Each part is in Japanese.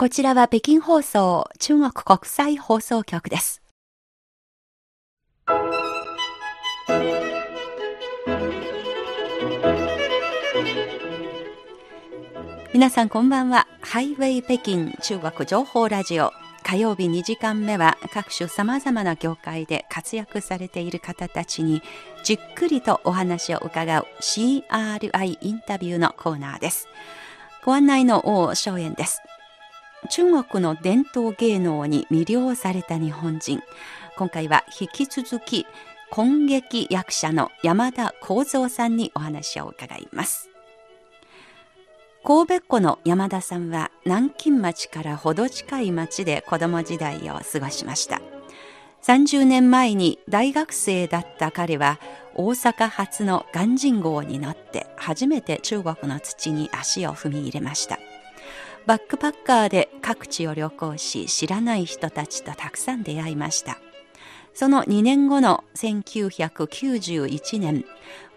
こちらは北京放送中国国際放送局です。皆さんこんばんは。ハイウェイ北京中国情報ラジオ。火曜日2時間目は各種様々な業界で活躍されている方たちにじっくりとお話を伺う CRI インタビューのコーナーです。ご案内の王正円です。中国の伝統芸能に魅了された日本人。今回は引き続き、根劇役者の山田幸三さんにお話を伺います。神戸っ子の山田さんは南京町からほど近い町で子供時代を過ごしました。30年前に大学生だった彼は大阪発の鑑真号に乗って初めて中国の土に足を踏み入れました。バックパッカーで各地を旅行し知らない人たちとたくさん出会いました。その2年後の1991年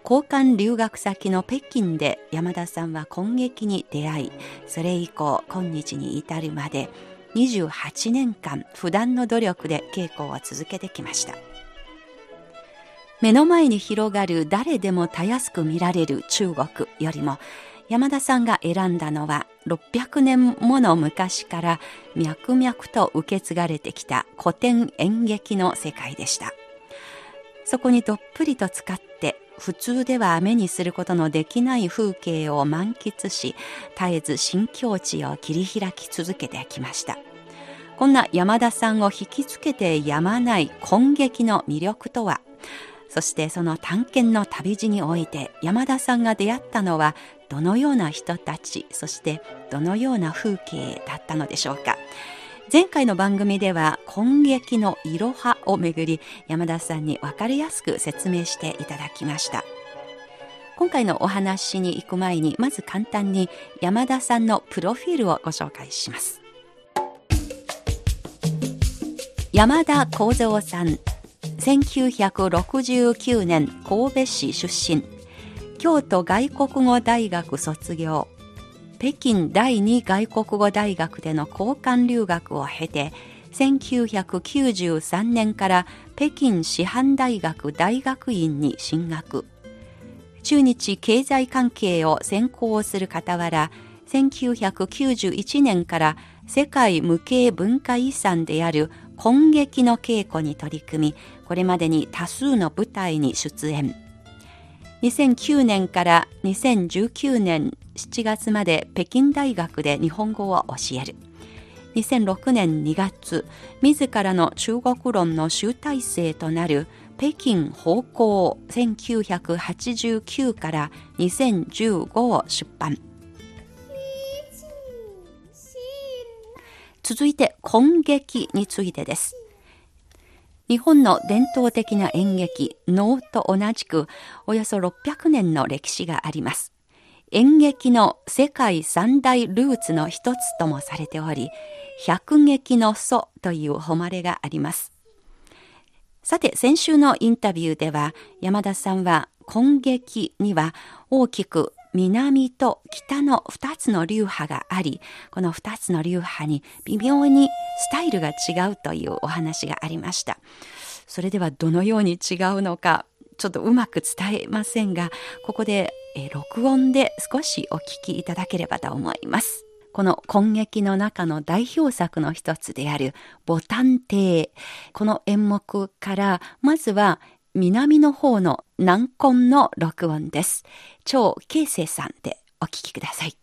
交換留学先の北京で山田さんは今劇に出会いそれ以降今日に至るまで28年間不断の努力で稽古を続けてきました。目の前に広がる誰でもたやすく見られる中国よりも山田さんが選んだのは600年もの昔から脈々と受け継がれてきた古典演劇の世界でした。そこにどっぷりと使って普通では目にすることのできない風景を満喫し絶えず新境地を切り開き続けてきました。こんな山田さんを引きつけてやまない根劇の魅力とはそしてその探検の旅路において山田さんが出会ったのはどのような人たちそしてどのような風景だったのでしょうか。前回の番組では今劇のいろはをめぐり山田さんに分かりやすく説明していただきました。今回のお話に行く前にまず簡単に山田さんのプロフィールをご紹介します。山田幸三さん1969年神戸市出身。京都外国語大学卒業。北京第二外国語大学での交換留学を経て1993年から北京師範大学大学院に進学。中日経済関係を専攻する傍ら1991年から世界無形文化遺産である根劇の稽古に取り組みこれまでに多数の舞台に出演。2009年から2019年7月まで北京大学で日本語を教える2006年2月自らの中国論の集大成となる北京方向1989から2015を出版続いて根劇についてです。日本の伝統的な演劇、能と同じくおよそ600年の歴史があります。演劇の世界三大ルーツの一つともされており、百劇の祖という誉れがあります。さて、先週のインタビューでは、山田さんは根劇には大きく南と北の2つの流派があり、この2つの流派に微妙にスタイルが違うというお話がありました。それではどのように違うのか、ちょっとうまく伝えませんが、ここで、え録音で少しお聞きいただければと思います。この根劇の中の代表作の一つであるボタン亭。この演目から、まずは南の方の南根の録音です。超慶生さんでお聞きください。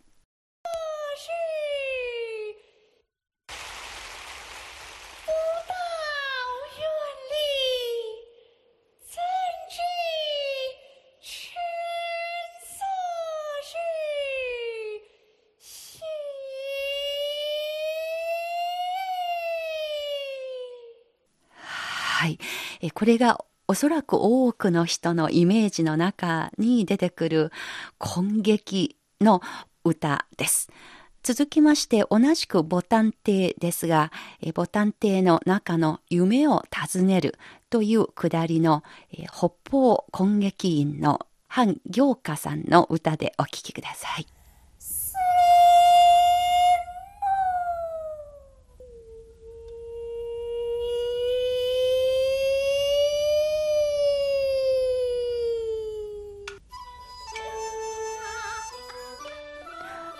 はい。これがおそらく多くの人のイメージの中に出てくる根劇の歌です。続きまして同じくボタン亭ですが、ボタン亭の中の夢を尋ねるというくだりの北方根劇院の韓行家さんの歌でお聴きください。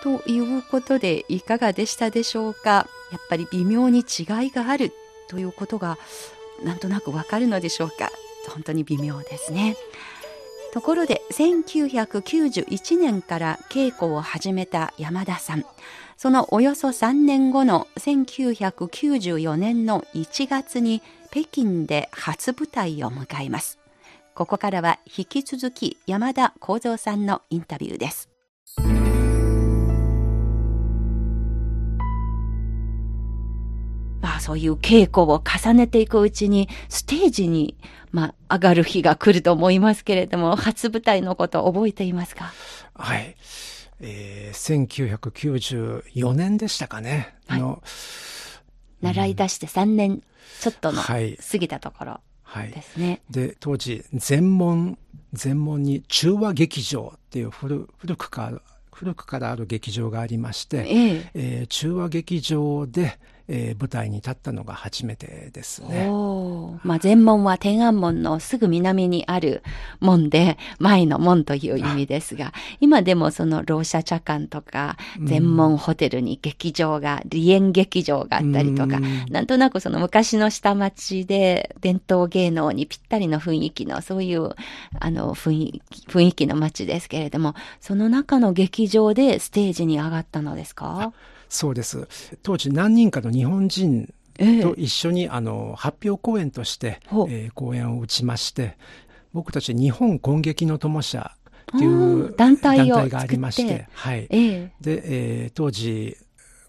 ということでいかがでしたでしょうか？やっぱり微妙に違いがあるということがなんとなくわかるのでしょうか？本当に微妙ですね。ところで1991年から稽古を始めた山田さん。そのおよそ3年後の1994年の1月に北京で初舞台を迎えます。ここからは引き続き山田幸三さんのインタビューです。まあそういう稽古を重ねていくうちにステージにまあ上がる日が来ると思いますけれども初舞台のことを覚えていますか？はい。えー、1994年でしたかね。はい、の習い出して3年ちょっとの過ぎたところですね。はい、で、当時、全門、全門に中和劇場っていう古古くから、古くからある劇場がありまして、えええー、中和劇場で、えー、舞台に立ったのが初めてですね。まあ、全門は天安門のすぐ南にある門で、前の門という意味ですが、今でもその老社茶館とか、全門ホテルに劇場が、梨園劇場があったりとか、ん。なんとなくその昔の下町で伝統芸能にぴったりの雰囲気の、そういう、あの、雰囲気、雰囲気の街ですけれども、その中の劇場でステージに上がったのですか？そうです。当時何人かの日本人と一緒に、あの発表公演として、えー、公演を打ちまして僕たち日本根劇の友社っていう団体がありまして、はい、えー、で、えー、当時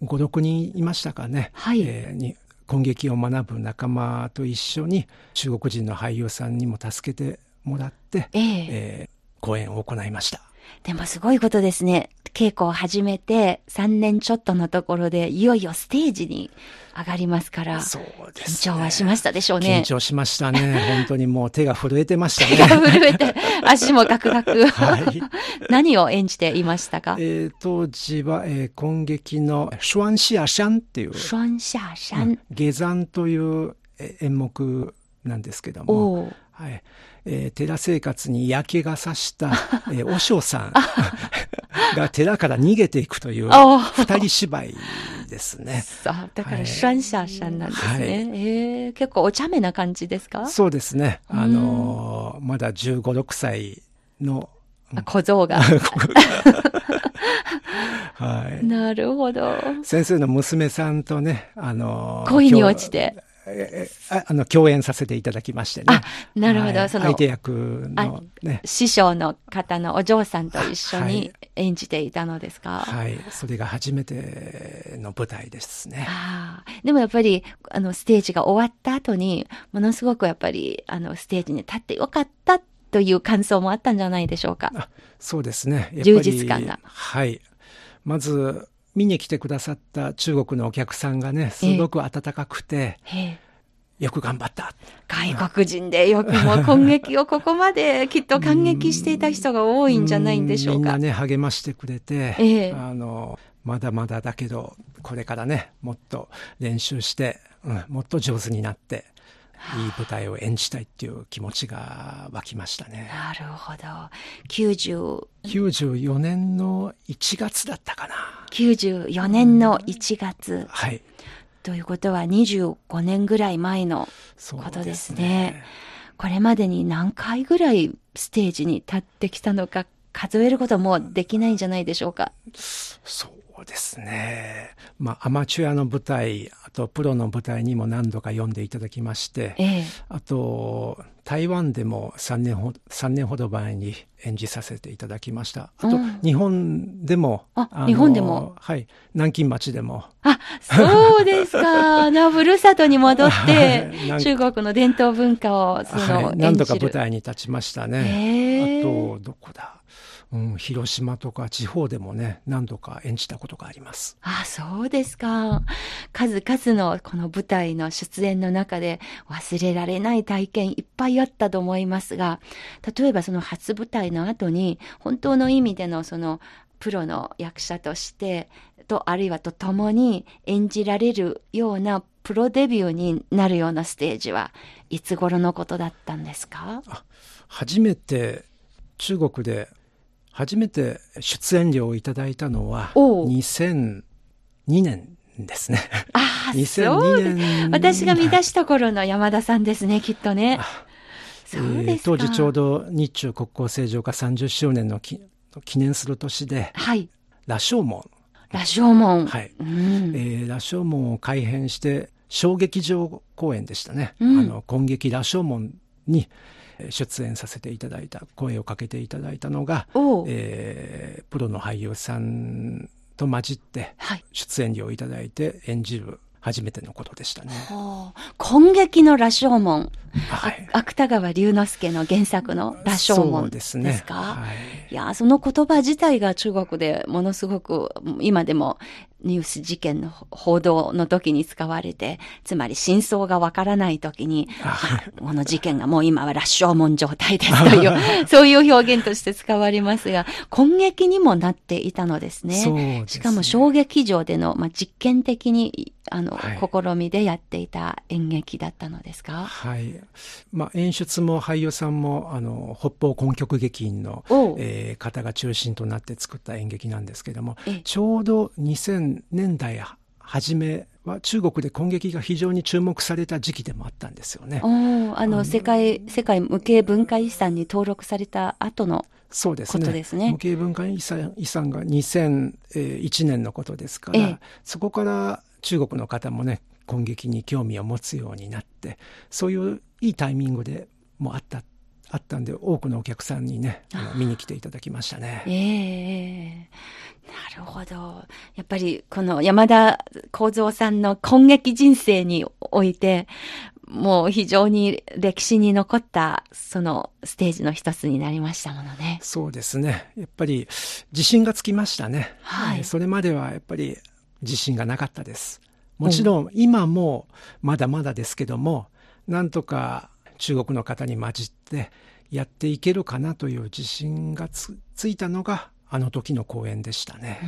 56人いましたかね、はい。えー、に根劇を学ぶ仲間と一緒に中国人の俳優さんにも助けてもらって、えー、えー、公演を行いました。でもすごいことですね。稽古を始めて3年ちょっとのところで、いよいよステージに上がりますから、そうです、ね、緊張はしましたでしょうね。緊張しましたね。本当にもう手が震えてましたね。手が震えて、足もガクガク。はい、何を演じていましたか？えー、当時は、えー、今劇のシュワンシアシャンっていう。シュワンシアシャン。下山という演目なんですけども。はい。えー、寺生活に嫌気がさした、えー、和尚さん が寺から逃げていくという二人芝居ですね。あだからシャンシャシャンなんですね。はい、えー、結構お茶目な感じですか？そうですね。あのー、まだ15、6歳の小僧が。はい。なるほど。先生の娘さんとね、あのー、恋に落ちて。えああの共演させていただきましてね。あなるほど、はい、その相手役の、ね、師匠の方のお嬢さんと一緒に演じていたのですか？はい、それが初めての舞台ですね。あでもやっぱりあのステージが終わった後にものすごくやっぱりあのステージに立ってよかったという感想もあったんじゃないでしょうか？そうですね。充実感が。はい。まず見に来てくださった中国のお客さんがね、すごく温かくて、よく頑張った。外国人でよくも今劇をここまできっと感激していた人が多いんじゃないんでしょうか。みんなね、励ましてくれて、ええ、あの、まだまだだけど、これからね、もっと練習して、うん、もっと上手になって、いい舞台を演じたいっていう気持ちが湧きましたね。なるほど。90 94年の1月だったかな。94年の1月。うん、はい。ということは25年ぐらい前のことですね。すねこれまでに何回ぐらいステージに立ってきたのか数えることもできないんじゃないでしょうか。そうですね。まあ、アマチュアの舞台、あとプロの舞台にも何度か読んでいただきまして、ええ、あと、台湾でも3年ほ3年ほど前に演じさせていただきました。あと、うん、日本でも、あ日本でも？はい、南京町でも。あ、そうですか。な、ふるさとに戻って、中国の伝統文化を、その、はい、何度か舞台に立ちましたね。あと、どこだ？うん、広島とか地方でもね、何度か演じたことがあります。あ、そうですか。数々のこの舞台の出演の中で忘れられない体験いっぱいあったと思いますが、例えばその初舞台の後に、本当の意味でのそのプロの役者として、と、あるいはと共に演じられるようなプロデビューになるようなステージはいつ頃のことだったんですか？初めて中国で初めて出演料をいただいたのは、2002年ですね。ああ、2002年。私が見出した頃の山田さんですね、きっとね。そうです当時ちょうど日中国交正常化30周年の記念する年で、はい、羅生門。羅生門。はい。うん、えー、羅生門を改編して、小劇場公演でしたね。うん、あの、今劇羅生門に、出演させていただいた声をかけていただいたのが、えー、プロの俳優さんと混じって出演料をいただいて演じる初めてのことでしたね。今劇の羅生門。はい、芥川龍之介の原作の羅生門ですかですね。はい、いや、その言葉自体が中国でものすごく今でもニュース事件の報道の時に使われて、つまり真相がわからない時に、この事件がもう今は羅生門状態ですという、そういう表現として使われますが、今劇にもなっていたのですね。ね。しかも小劇場での、まあ、実験的にあの、はい、試みでやっていた演劇だったのですか？はい。まあ、演出も俳優さんも、あの、北方根曲劇院の、えー、方が中心となって作った演劇なんですけども、ちょうど2000年代初めは中国で今劇が非常に注目された時期でもあったんですよね。あの世界世界無形文化遺産に登録された後のそうですね。ですね無形文化遺産遺産が2001年のことですから、ええ、そこから中国の方もね今劇に興味を持つようになってそういういいタイミングでもあったあったんで多くのお客さんにね見に来ていただきましたね。ええー、なるほど。やっぱりこの山田幸三さんの今劇人生においてもう非常に歴史に残ったそのステージの一つになりましたものね。そうですね。やっぱり自信がつきましたね。はい。それまではやっぱり自信がなかったです。もちろん今もまだまだですけども、なんとか中国の方に混じってやっていけるかなという自信がつついたのがあの時の公演でしたね。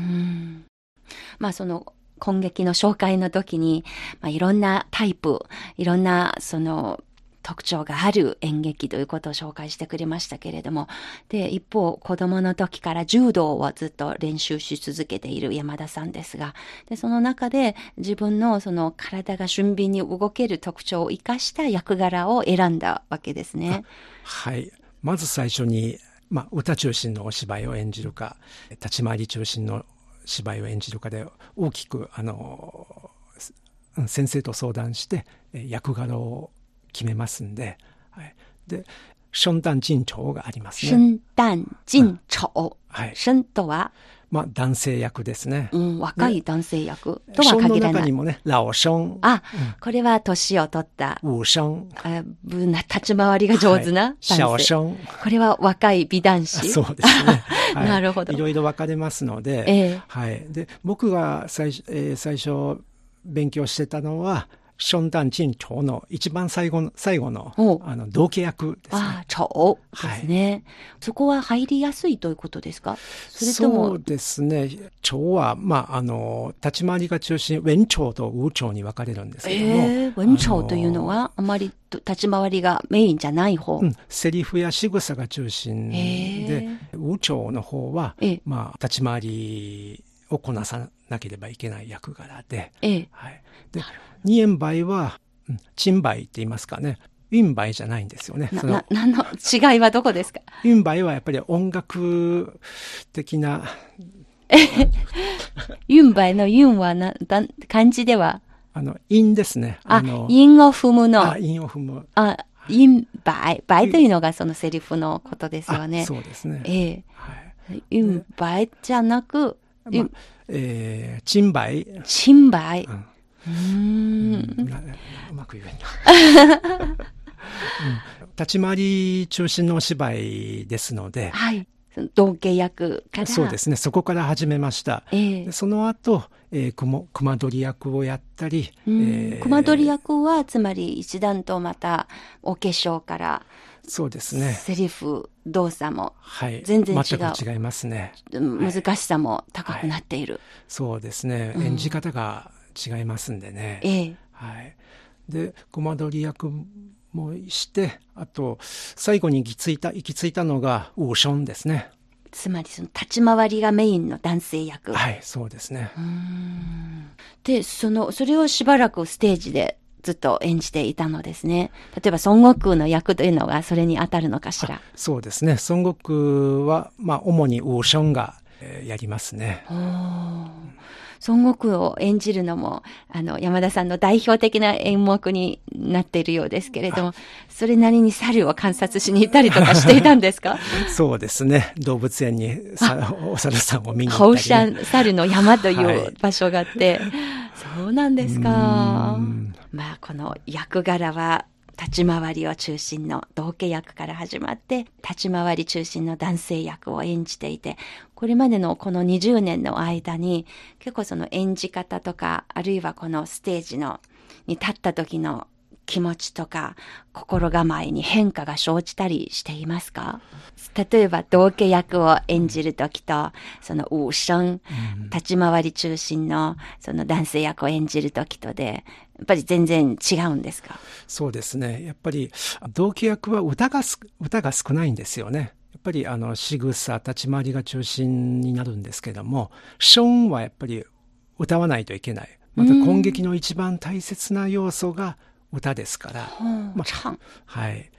まあその今劇の紹介の時に、まあ、いろんなタイプ、いろんなその特徴がある演劇ということを紹介してくれましたけれども、で、一方、子供の時から柔道をずっと練習し続けている山田さんですが、で、その中で自分のその体が俊敏に動ける特徴を生かした役柄を選んだわけですね。はい。まず最初に、まあ、歌中心のお芝居を演じるか、立ち回り中心の芝居を演じるかで大きく、あの、先生と相談して役柄を決めますんで、はい、で春旦陣長がありますね。春旦陣長。はい。春とは？まあ、男性役ですね。うん、若い男性役とは限らない。の中にもね、老春。あ、うん、これは年を取った。武春。あ立ち回りが上手な男性。はい、これは若い美男子。そうですね。はい、なるほど。いろいろ分かれますので、えー、はい。で、僕が最,、えー、最初勉強してたのは、ションダンチンチョウの一番最後の、最後の、あの、同期役ですね。ああ、チョウですね、はい。そこは入りやすいということですか？それともそうですね。チョウは、まあ、あの、立ち回りが中心、ウェンチョウとウーチョウに分かれるんですけども。えー、ウェンチョウというのは、あまり立ち回りがメインじゃない方。うん、セリフや仕草が中心で、ウーチョウの方は、まあ、立ち回りをこなさなければいけない役柄で、ええ、はい。で、二円梅は、チン梅って言いますかね。ウィンバイじゃないんですよね。な、な、何の違いはどこですか？ウィンバイはやっぱり音楽的な。ユンバイのユンはな、だ漢字では？あの、韻ですね。あ、韻を踏むの。あ、韻を踏む。あ、韻バイ。バイというのがそのセリフのことですよね。そうですね。ええー。はい。韻バイじゃなく、まあ、えー、チンバイ。チンバイ。うんうん、うまく言えんな。うん、立ち回り中心のお芝居ですので、はい。同系役から。そうですね。そこから始めました。えー、その後、えー、熊熊取役をやったり。えー、熊取役は、つまり一段とまたお化粧から、そうですね。セリフ、動作も、はい。全然違う。全く違いますね。難しさも高くなっている。はい、そうですね。演じ方が違いますんでね。ええ。はい。で、コマ撮り役もして、あと、最後に行き着いた、行き着いたのが、ウーションですね。つまりその立ち回りがメインの男性役。はい、そうですね。で、その、それをしばらくステージでずっと演じていたのですね。例えば孫悟空の役というのがそれに当たるのかしら。そうですね。孫悟空は、まあ、主にウーションが、えー、やりますね。孫悟空を演じるのも、あの、山田さんの代表的な演目になっているようですけれども、それなりに猿を観察しに行ったりとかしていたんですか？そうですね。動物園にお猿さんを見に行ったり、ね。ハウシャン猿の山という場所があって、はい、そうなんですか。まあ、この役柄は、立ち回りを中心の道家役から始まって、立ち回り中心の男性役を演じていて、これまでのこの20年の間に、結構その演じ方とか、あるいはこのステージの、に立った時の気持ちとか心構えに変化が生じたりしていますか？例えば道家役を演じるときと、そのウーション、立ち回り中心のその男性役を演じるときとで、やっぱり全然違うんですか？そうですね。やっぱり道家役は歌が歌が少ないんですよね。やっぱりあの仕草、立ち回りが中心になるんですけども、ショーンはやっぱり歌わないといけない。また攻撃の一番大切な要素が歌ですから、まあ、はい。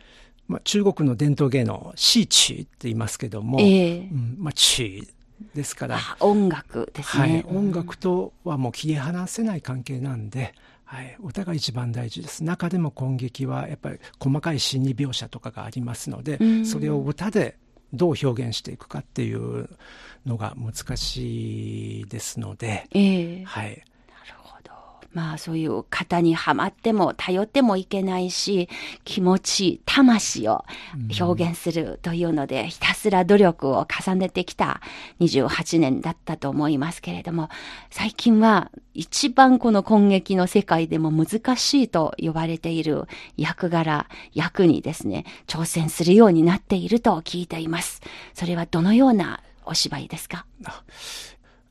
まあ、中国の伝統芸能、シーチーって言いますけども、えー、うん、まあ、チーですから。音楽ですね。はい。音楽とはもう切り離せない関係なんで、はい、歌が一番大事です。中でも攻撃はやっぱり細かい心理描写とかがありますので、それを歌でどう表現していくかっていうのが難しいですので、えー、はい。まあそういう型にはまっても頼ってもいけないし、気持ち、魂を表現するというので、ひたすら努力を重ねてきた28年だったと思いますけれども、最近は一番この攻撃の世界でも難しいと呼ばれている役柄、役にですね、挑戦するようになっていると聞いています。それはどのようなお芝居ですか？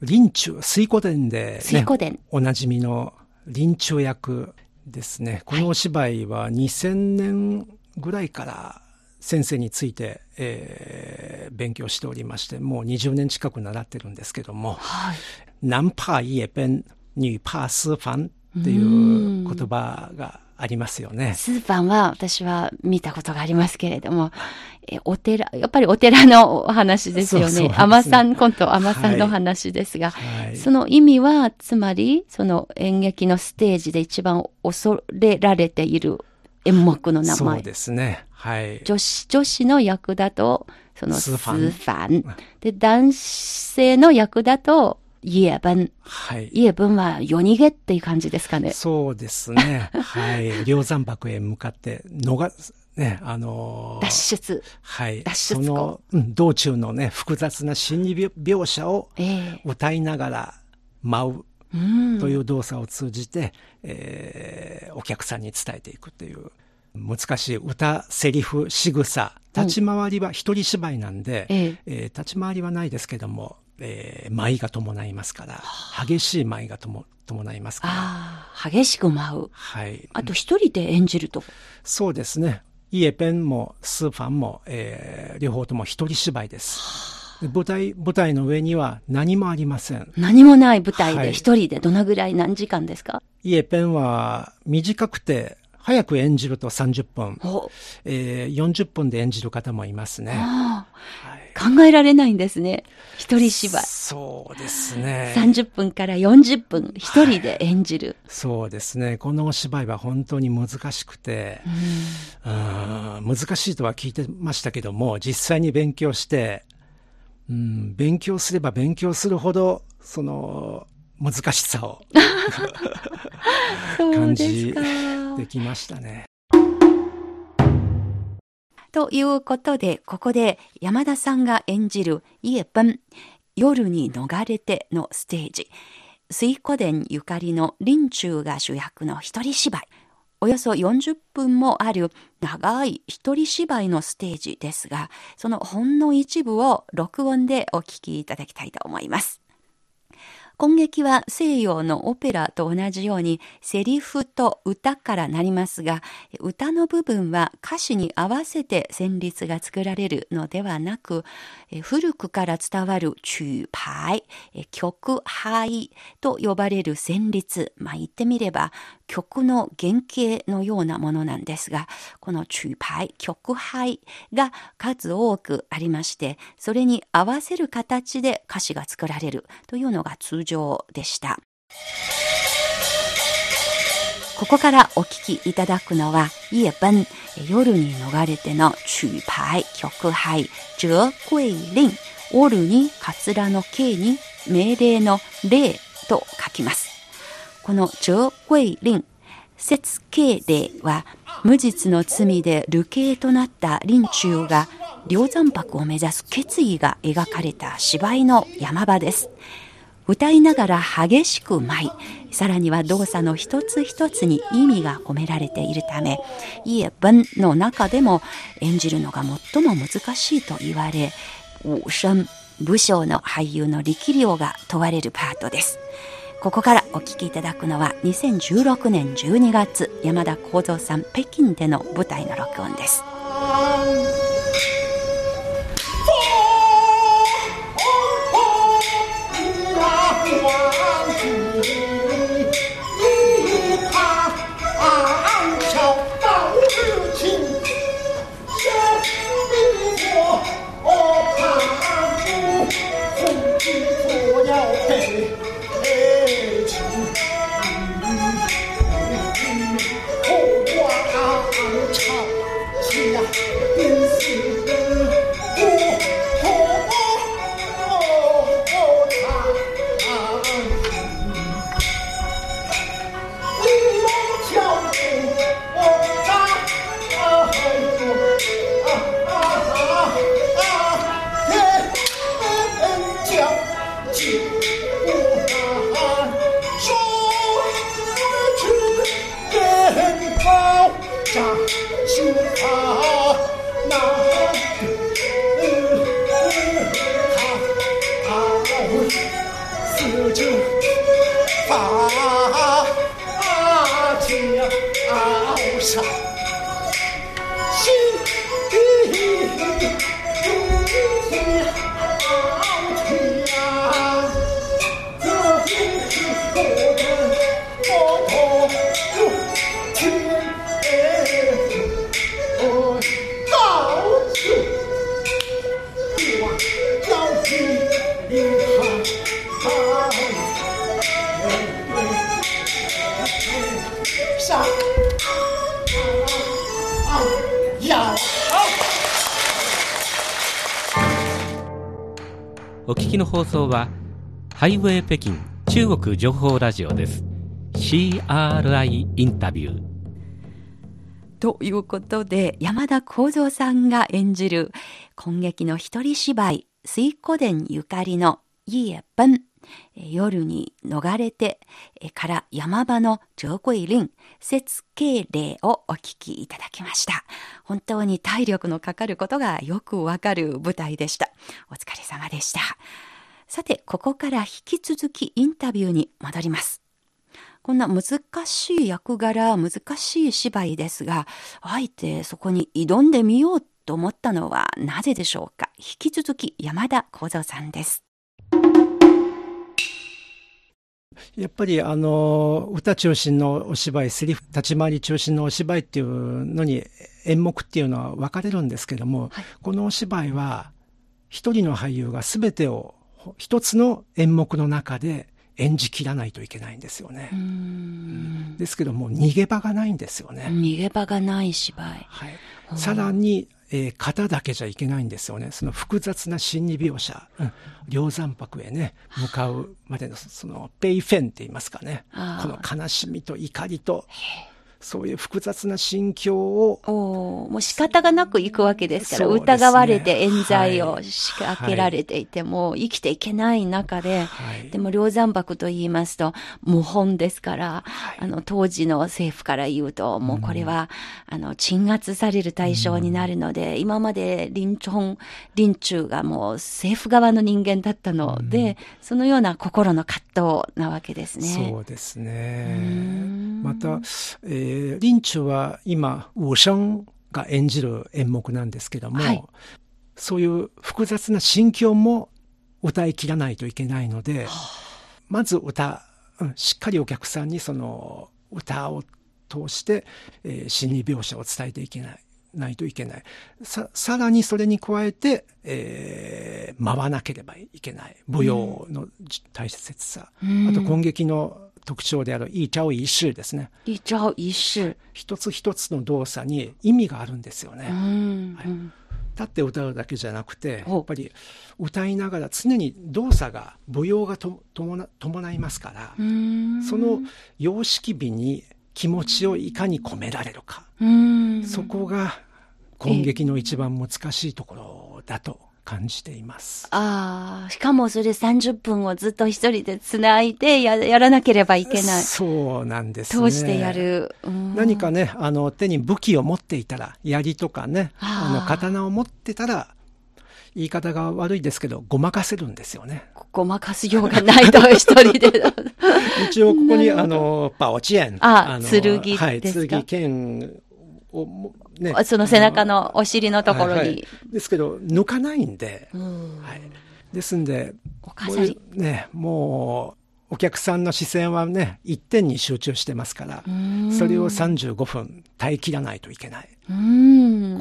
林中、水湖伝で、ね、水湖伝。おなじみの臨終役ですね。このお芝居は2000年ぐらいから先生について、えー、勉強しておりまして、もう20年近く習ってるんですけども、はい、男怕夜弁、女怕私飯っていう言葉がありますよね。スーパンは私は見たことがありますけれども、えお寺、やっぱりお寺のお話ですよね。アマ、さん、今度アマさんの話ですが、はい、その意味は、つまり、その演劇のステージで一番恐れられている演目の名前。そうですね。はい。女子、女子の役だと、そのスーファン。で、男性の役だと、夜分。はい。夜分は夜逃げっていう感じですかね。そうですね。はい。梁山泊へ向かって、のが、ね、あのー、脱出。はい。脱出その、うん、道中のね、複雑な心理描写を歌いながら舞う。という動作を通じて、えー、お客さんに伝えていくっていう難しい歌、セリフ、仕草、立ち回りは一人芝居なんで、うん、ええー、立ち回りはないですけども、えー、舞が伴いますから、激しい舞がとも伴いますから。激しく舞う。はい。あと一人で演じると。そうですね。イエペンもスーファンも、えー、両方とも一人芝居です。舞台、舞台の上には何もありません。何もない舞台で一人でどのぐらい何時間ですか、はい、イエペンは短くて早く演じると30分、えー、40分で演じる方もいますね。はい、考えられないんですね。一人芝居。そうですね。30分から40分一人で演じる、はい、そうですね。このお芝居は本当に難しくて、うん、難しいとは聞いてましたけども、実際に勉強して、うん、勉強すれば勉強するほど、その、難しさを 感じできましたね。ということで、ここで山田さんが演じるイエプン、夜に逃れてのステージ、水湖伝ゆかりの林中が主役の一人芝居、およそ40分もある長い一人芝居のステージですが、そのほんの一部を録音でお聞きいただきたいと思います。今劇は西洋のオペラと同じようにセリフと歌からなりますが、歌の部分は歌詞に合わせて旋律が作られるのではなく、古くから伝わる曲牌、曲牌と呼ばれる旋律、まあ言ってみれば曲の原型のようなものなんですが、この曲牌、曲牌が数多くありまして、それに合わせる形で歌詞が作られるというのが通常でした。ここからお聞きいただくのは、夜奔、夜に逃れての曲牌、曲牌、折桂令、折に、カツラの刑に、命令の令と書きます。この折桂令、節刑令は、無実の罪で流刑となった林中が、梁山泊を目指す決意が描かれた芝居の山場です。歌いながら激しく舞い、さらには動作の一つ一つに意味が込められているため、イエブンの中でも演じるのが最も難しいと言われ、武将の俳優の力量が問われるパートです。ここからお聴きいただくのは2016年12月山田幸三さん北京での舞台の録音です。お聞きの放送はハイウェイ北京中国情報ラジオです。CRI インタビューということで山田幸三さんが演じる今劇の一人芝居水湖殿ゆかりのイエ・ブン夜に逃れてから山場の上桂林節敬礼をお聞きいただきました。本当に体力のかかることがよくわかる舞台でした。お疲れ様でした。さて、ここから引き続きインタビューに戻ります。こんな難しい役柄、難しい芝居ですが、あえてそこに挑んでみようと思ったのはなぜでしょうか？引き続き山田幸三さんです。やっぱりあの歌中心のお芝居セリフ立ち回り中心のお芝居っていうのに演目っていうのは分かれるんですけども、はい、このお芝居は一人の俳優が全てを一つの演目の中で演じきらないといけないんですよね。ですけども逃げ場がないんですよね。逃げ場がない芝居。はい。さらにえー、型だけじゃいけないんですよね。その複雑な心理描写、うん、梁山泊へね、向かうまでの、その、ペイフェンって言いますかね。この悲しみと怒りと、そういう複雑な心境を。おもう仕方がなく行くわけですから、ね、疑われて冤罪を仕掛けられていても、はい、生きていけない中で、はい、でも梁山泊と言いますと、謀反ですから、はい、あの、当時の政府から言うと、もうこれは、うん、あの、鎮圧される対象になるので、うん、今まで林中、林中がもう政府側の人間だったので、うん、そのような心の葛藤なわけですね。そうですね。また、えーー、林中は今、武生が演じる演目なんですけども、はい、そういう複雑な心境も歌い切らないといけないので、まず歌、うん、しっかりお客さんにその歌を通して、えー、心理描写を伝えていけない。ないといけない。さ、さらにそれに加えて、えー、舞わなければいけない。舞踊の大切さ。うん、あと、今劇の特徴である一朝一夕ですね。一朝一夕。一つ一つの動作に意味があるんですよね。はい、立って歌うだけじゃなくて、やっぱり歌いながら常に動作が舞踊がと伴伴いますから、その様式美に気持ちをいかに込められるか。そこが今劇の一番難しいところだと感じています。ああ、しかもそれ30分をずっと一人で繋いでややらなければいけない。そうなんですね。通してやる。何かね、あの、手に武器を持っていたら、槍とかね、あの、刀を持ってたら、言い方が悪いですけど、ごまかせるんですよね。ごまかすようがないと、一人で。一応、ここに、あの、パオチエン。あ、剣はい、剣剣をね、その背中のお尻のところに。はいはい、ですけど、抜かないんで、はい、ですんで、ね、もう、お客さんの視線はね、一点に集中してますから、それを35分耐え切らないといけない。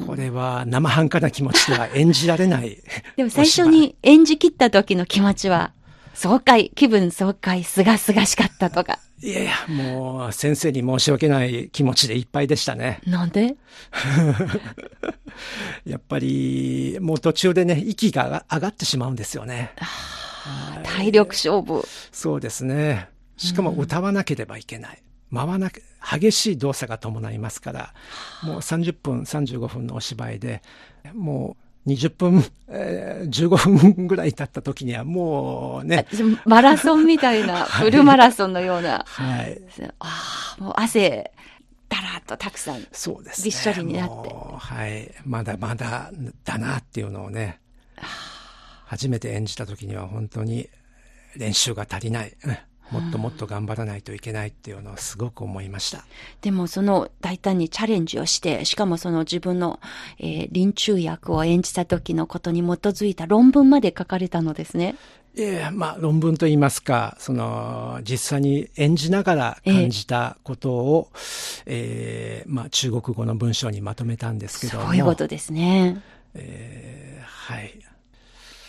これは生半可な気持ちでは演じられない。でも最初に演じ切った時の気持ちは、爽快、気分爽快、すがすがしかったとか。いやいや、もう先生に申し訳ない気持ちでいっぱいでしたね。なんで？やっぱり、もう途中でね、息が上がってしまうんですよね。体力勝負。そうですね。しかも歌わなければいけない。回わなき激しい動作が伴いますから、もう30分、35分のお芝居で、もう20分、えー、15分ぐらい経った時にはもうね。マラソンみたいな、フルマラソンのような。はい。ああ、もう汗、だらっとたくさん。そうですね。びっしょりになって。はい。まだまだだなっていうのをね、初めて演じた時には本当に練習が足りない。もっともっと頑張らないといけないっていうのをすごく思いました。でもその大胆にチャレンジをして、しかもその自分の、えー、臨終役を演じた時のことに基づいた論文まで書かれたのですね。ええまあ論文といいますか、その実際に演じながら感じたことを、ええー、まあ中国語の文章にまとめたんですけども。そういうことですね。ええー、はい。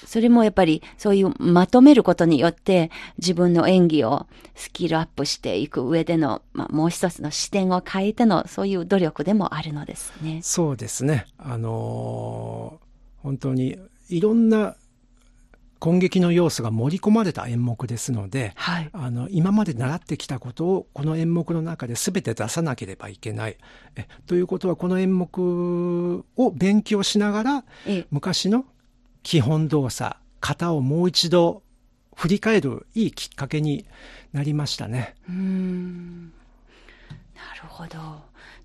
それもやっぱりそういうまとめることによって自分の演技をスキルアップしていく上での、まあ、もう一つの視点を変えてのそういう努力でもあるのですね。そうですね。あのー、本当にいろんな攻撃の要素が盛り込まれた演目ですので、はい、あの今まで習ってきたことをこの演目の中で全て出さなければいけない。えということはこの演目を勉強しながら昔の基本動作、型をもう一度振り返るいいきっかけになりましたね。うん。なるほど。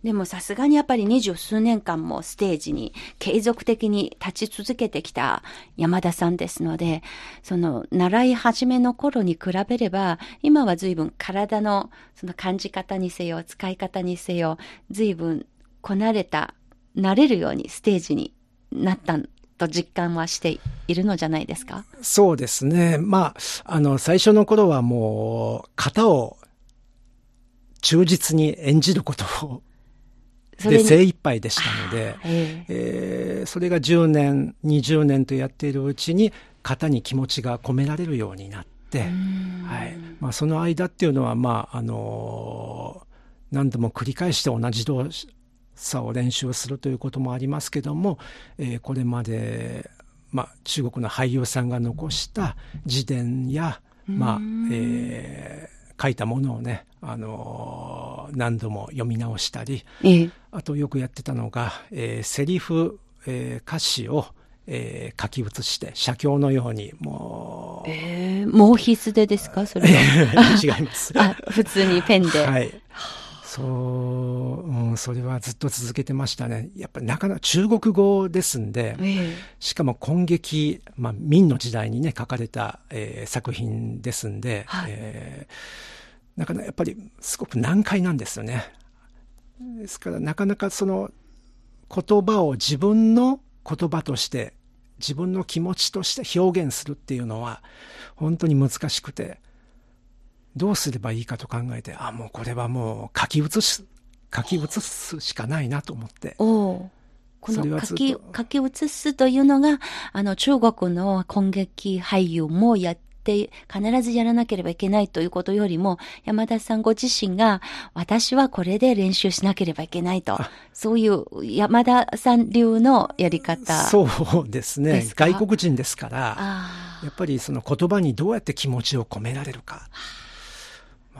でもさすがにやっぱり二十数年間もステージに継続的に立ち続けてきた山田さんですので、その習い始めの頃に比べれば、今は随分体のその感じ方にせよ、使い方にせよ、随分こなれた、慣れるようにステージになったんと実感はしているのじゃないですか？そうですね。まあ、あの、最初の頃はもう、型を忠実に演じることを、で精一杯でしたので、ええ。ー、それが10年、20年とやっているうちに、型に気持ちが込められるようになって、はい。まあ、その間っていうのは、まああのー、何度も繰り返して同じ動さを練習するということもありますけども、えー、これまで、まあ、中国の俳優さんが残した自伝や、まあえー、書いたものをね、あの何度も読み直したり、ええ、あとよくやってたのが、えー、セリフ、えー、歌詞を、えー、書き写して、写経のように、もう。えー、毛筆でですか？それは。違います。あ、普通にペンで。はい。そう、うん、それはずっと続けてましたね。やっぱりなかなか中国語ですんで、えー、しかも今劇、まあ、明の時代にね、書かれた、えー、作品ですんで、はい、えー、なかなかやっぱりすごく難解なんですよね。ですからなかなかその言葉を自分の言葉として自分の気持ちとして表現するっていうのは本当に難しくてどうすればいいかと考えてあもうこれはもう書き写す書き写すしかないなと思って。この書き、書き写すというのが、あの、中国の攻撃俳優もやっって必ずやらなければいけないということよりも、山田さんご自身が、私はこれで練習しなければいけないと、そういう山田さん流のやり方。そうですね。外国人ですから、やっぱりその言葉にどうやって気持ちを込められるか、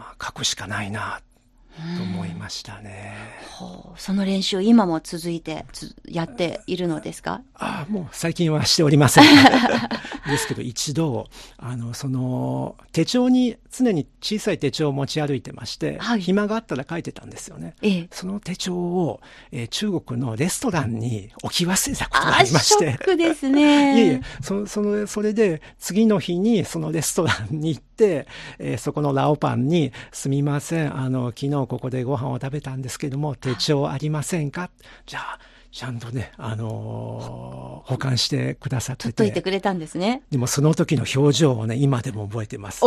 まあ、書くしかないな、と思いましたね。ほうその練習、今も続いてやっているのですか？ああ、もう最近はしておりません。ですけど、一度、あの、その、手帳に、常に小さい手帳を持ち歩いてまして、はい、暇があったら書いてたんですよね。ええ、その手帳を、えー、中国のレストランに置き忘れたことがありまして。ショックですね。いえいえ、そその、それで、次の日にそのレストランに行って、えー、そこのラオパンに、すみません、あの、昨日ここでご飯を食べたんですけども、手帳ありませんか？じゃあ、ちゃんとね、あのー、保管してくださってて。取っといてくれたんですね。でもその時の表情をね、今でも覚えてます。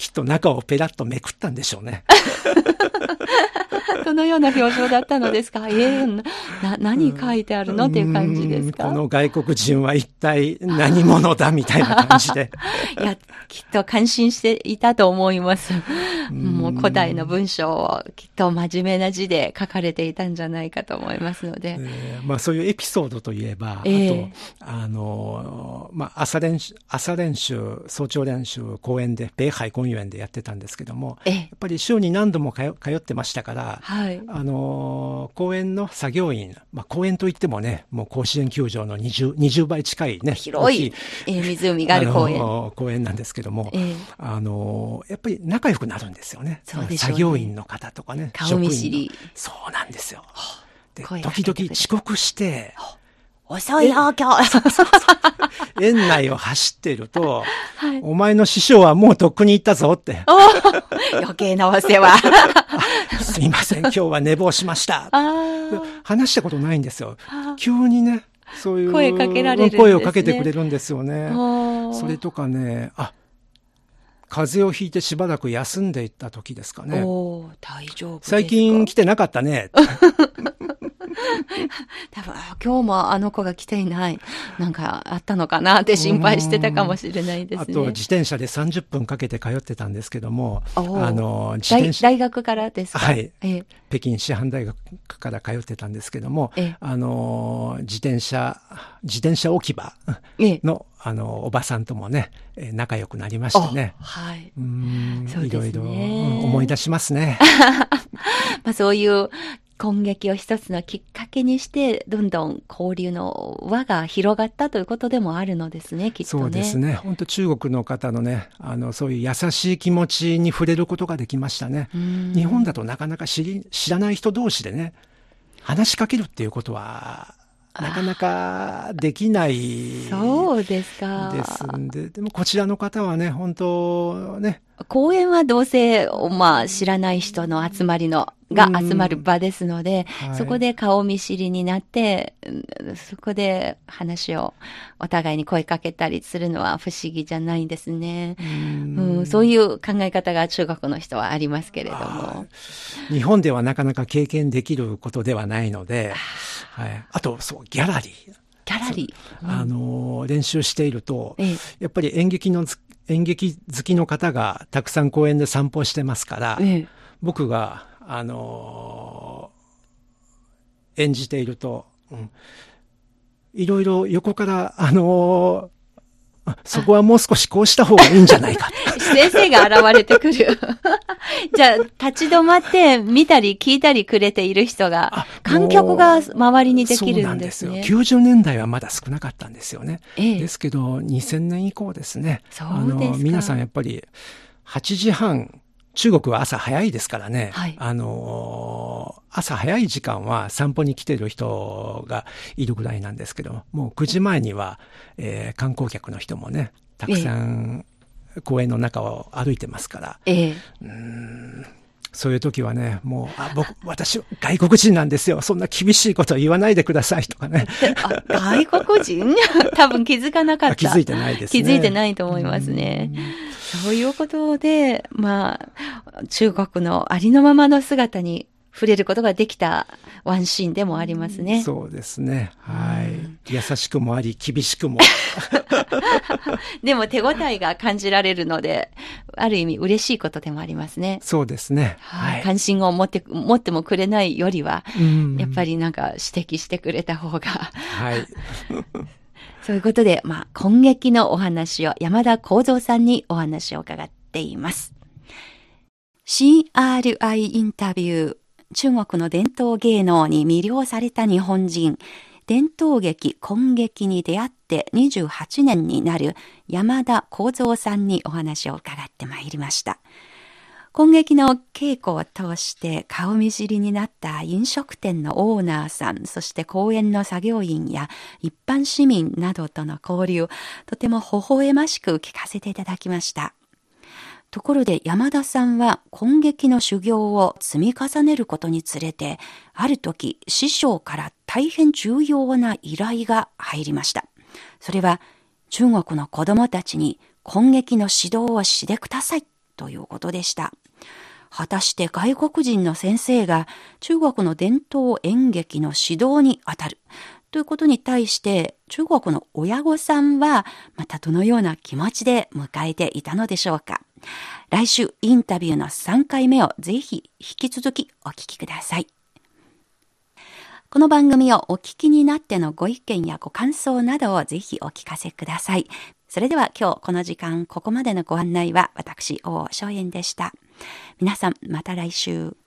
きっと中をペラッとめくったんでしょうね。どのような表情だったのですか？え えー、な、何書いてあるのっていう感じですか？この外国人は一体何者だみたいな感じで。いや、きっと感心していたと思います。もう古代の文章をきっと真面目な字で書かれていたんじゃないかと思いますので。えー、まあそういうエピソードといえば、えー、あと、あの、まあ朝練習、朝練習、早朝練習、公園で、米海公園でやってたんですけども、えー、やっぱり週に何度も通ってましたから、はい、あの、公園の作業員、まあ公園といってもね、もう甲子園球場の 20, 20倍近いね、広い、えー、湖がある公園。公園なんですけども、えー、あの、やっぱり仲良くなるんですよね。ね作業員の方とかね。顔見知り。そうなんですよ。で、時々遅刻して、遅いよ、今日。園内を走ってると、はい、お前の師匠はもうとっくに行ったぞって。余計なお世話。すいません、今日は寝坊しました。話したことないんですよ。急にね、そういう声かけられる、ね、声をかけてくれるんですよね。それとかね、あ、風邪をひいてしばらく休んでいった時ですかね。お大丈夫最近来てなかったね。多分、今日もあの子が来ていない。なんかあったのかなって心配してたかもしれないですね。あと、自転車で30分かけて通ってたんですけども、あの、自転車。大学からですか？はい、え北京師範大学から通ってたんですけども、あの、自転車、自転車置き場の、あの、おばさんともね、仲良くなりましてね。はい。うん、ね、いろいろ思い出しますね。まあそういう攻撃を一つのきっかけにして、どんどん交流の輪が広がったということでもあるのですね、きっとね。そうですね。本当中国の方のね、あの、そういう優しい気持ちに触れることができましたね。日本だとなかなか知り、知らない人同士でね、話しかけるっていうことは、なかなかできない。そうですか。ですんで、でもこちらの方はね、本当ね。公園はどうせ、まあ、知らない人の集まりの、が集まる場ですので、はい、そこで顔見知りになって、そこで話をお互いに声かけたりするのは不思議じゃないんですね。うんそういう考え方が中国の人はありますけれども。日本ではなかなか経験できることではないので、はい、あと、そう、ギャラリー。ギャラリー、う。ん、あの、練習していると、ええ、やっぱり演劇の、演劇好きの方がたくさん公園で散歩してますから、え、僕が、あの演じていると、うん、いろいろ横から、あのそこはもう少しこうした方がいいんじゃないか。先生が現れてくる。じゃあ、立ち止まって見たり聞いたりくれている人が、観客が周りにできるんですね。そうなんですよ。90年代はまだ少なかったんですよね。ええ、ですけど、2000年以降ですね。そうですか。皆さんやっぱり、8時半、中国は朝早いですからね、はい、あの朝早い時間は散歩に来てる人がいるぐらいなんですけど、もう9時前には、えー、観光客の人もね、たくさん公園の中を歩いてますから、ええ、うんそういう時はね、もう、あ、僕、私、外国人なんですよ。そんな厳しいこと言わないでくださいとかね。外国人？多分気づかなかった。気づいてないですね。気づいてないと思いますね。そういうことで、まあ、中国のありのままの姿に触れることができたワンシーンでもありますね。そうですね。はい。優しくもあり、厳しくも。でも手応えが感じられるので、ある意味嬉しいことでもありますね。そうですね。はい。関心を持って、持ってもくれないよりは、やっぱりなんか指摘してくれた方が。はい。そういうことで、まあ、今劇のお話を山田幸三さんにお話を伺っています。CRI インタビュー。中国の伝統芸能に魅了された日本人。伝統劇、今劇に出会って28年になる山田幸三さんにお話を伺ってまいりました。今劇の稽古を通して顔見知りになった飲食店のオーナーさん、そして公園の作業員や一般市民などとの交流、とても微笑ましく聞かせていただきました。ところで山田さんは今劇の修行を積み重ねることにつれて、ある時師匠から大変重要な依頼が入りました。それは中国の子供たちに今劇の指導をしてくださいということでした。果たして外国人の先生が中国の伝統演劇の指導にあたるということに対して中国の親御さんはまたどのような気持ちで迎えていたのでしょうか来週インタビューの3回目をぜひ引き続きお聞きください。この番組をお聞きになってのご意見やご感想などをぜひお聞かせください。それでは今日この時間ここまでのご案内は私、大正円でした。皆さんまた来週。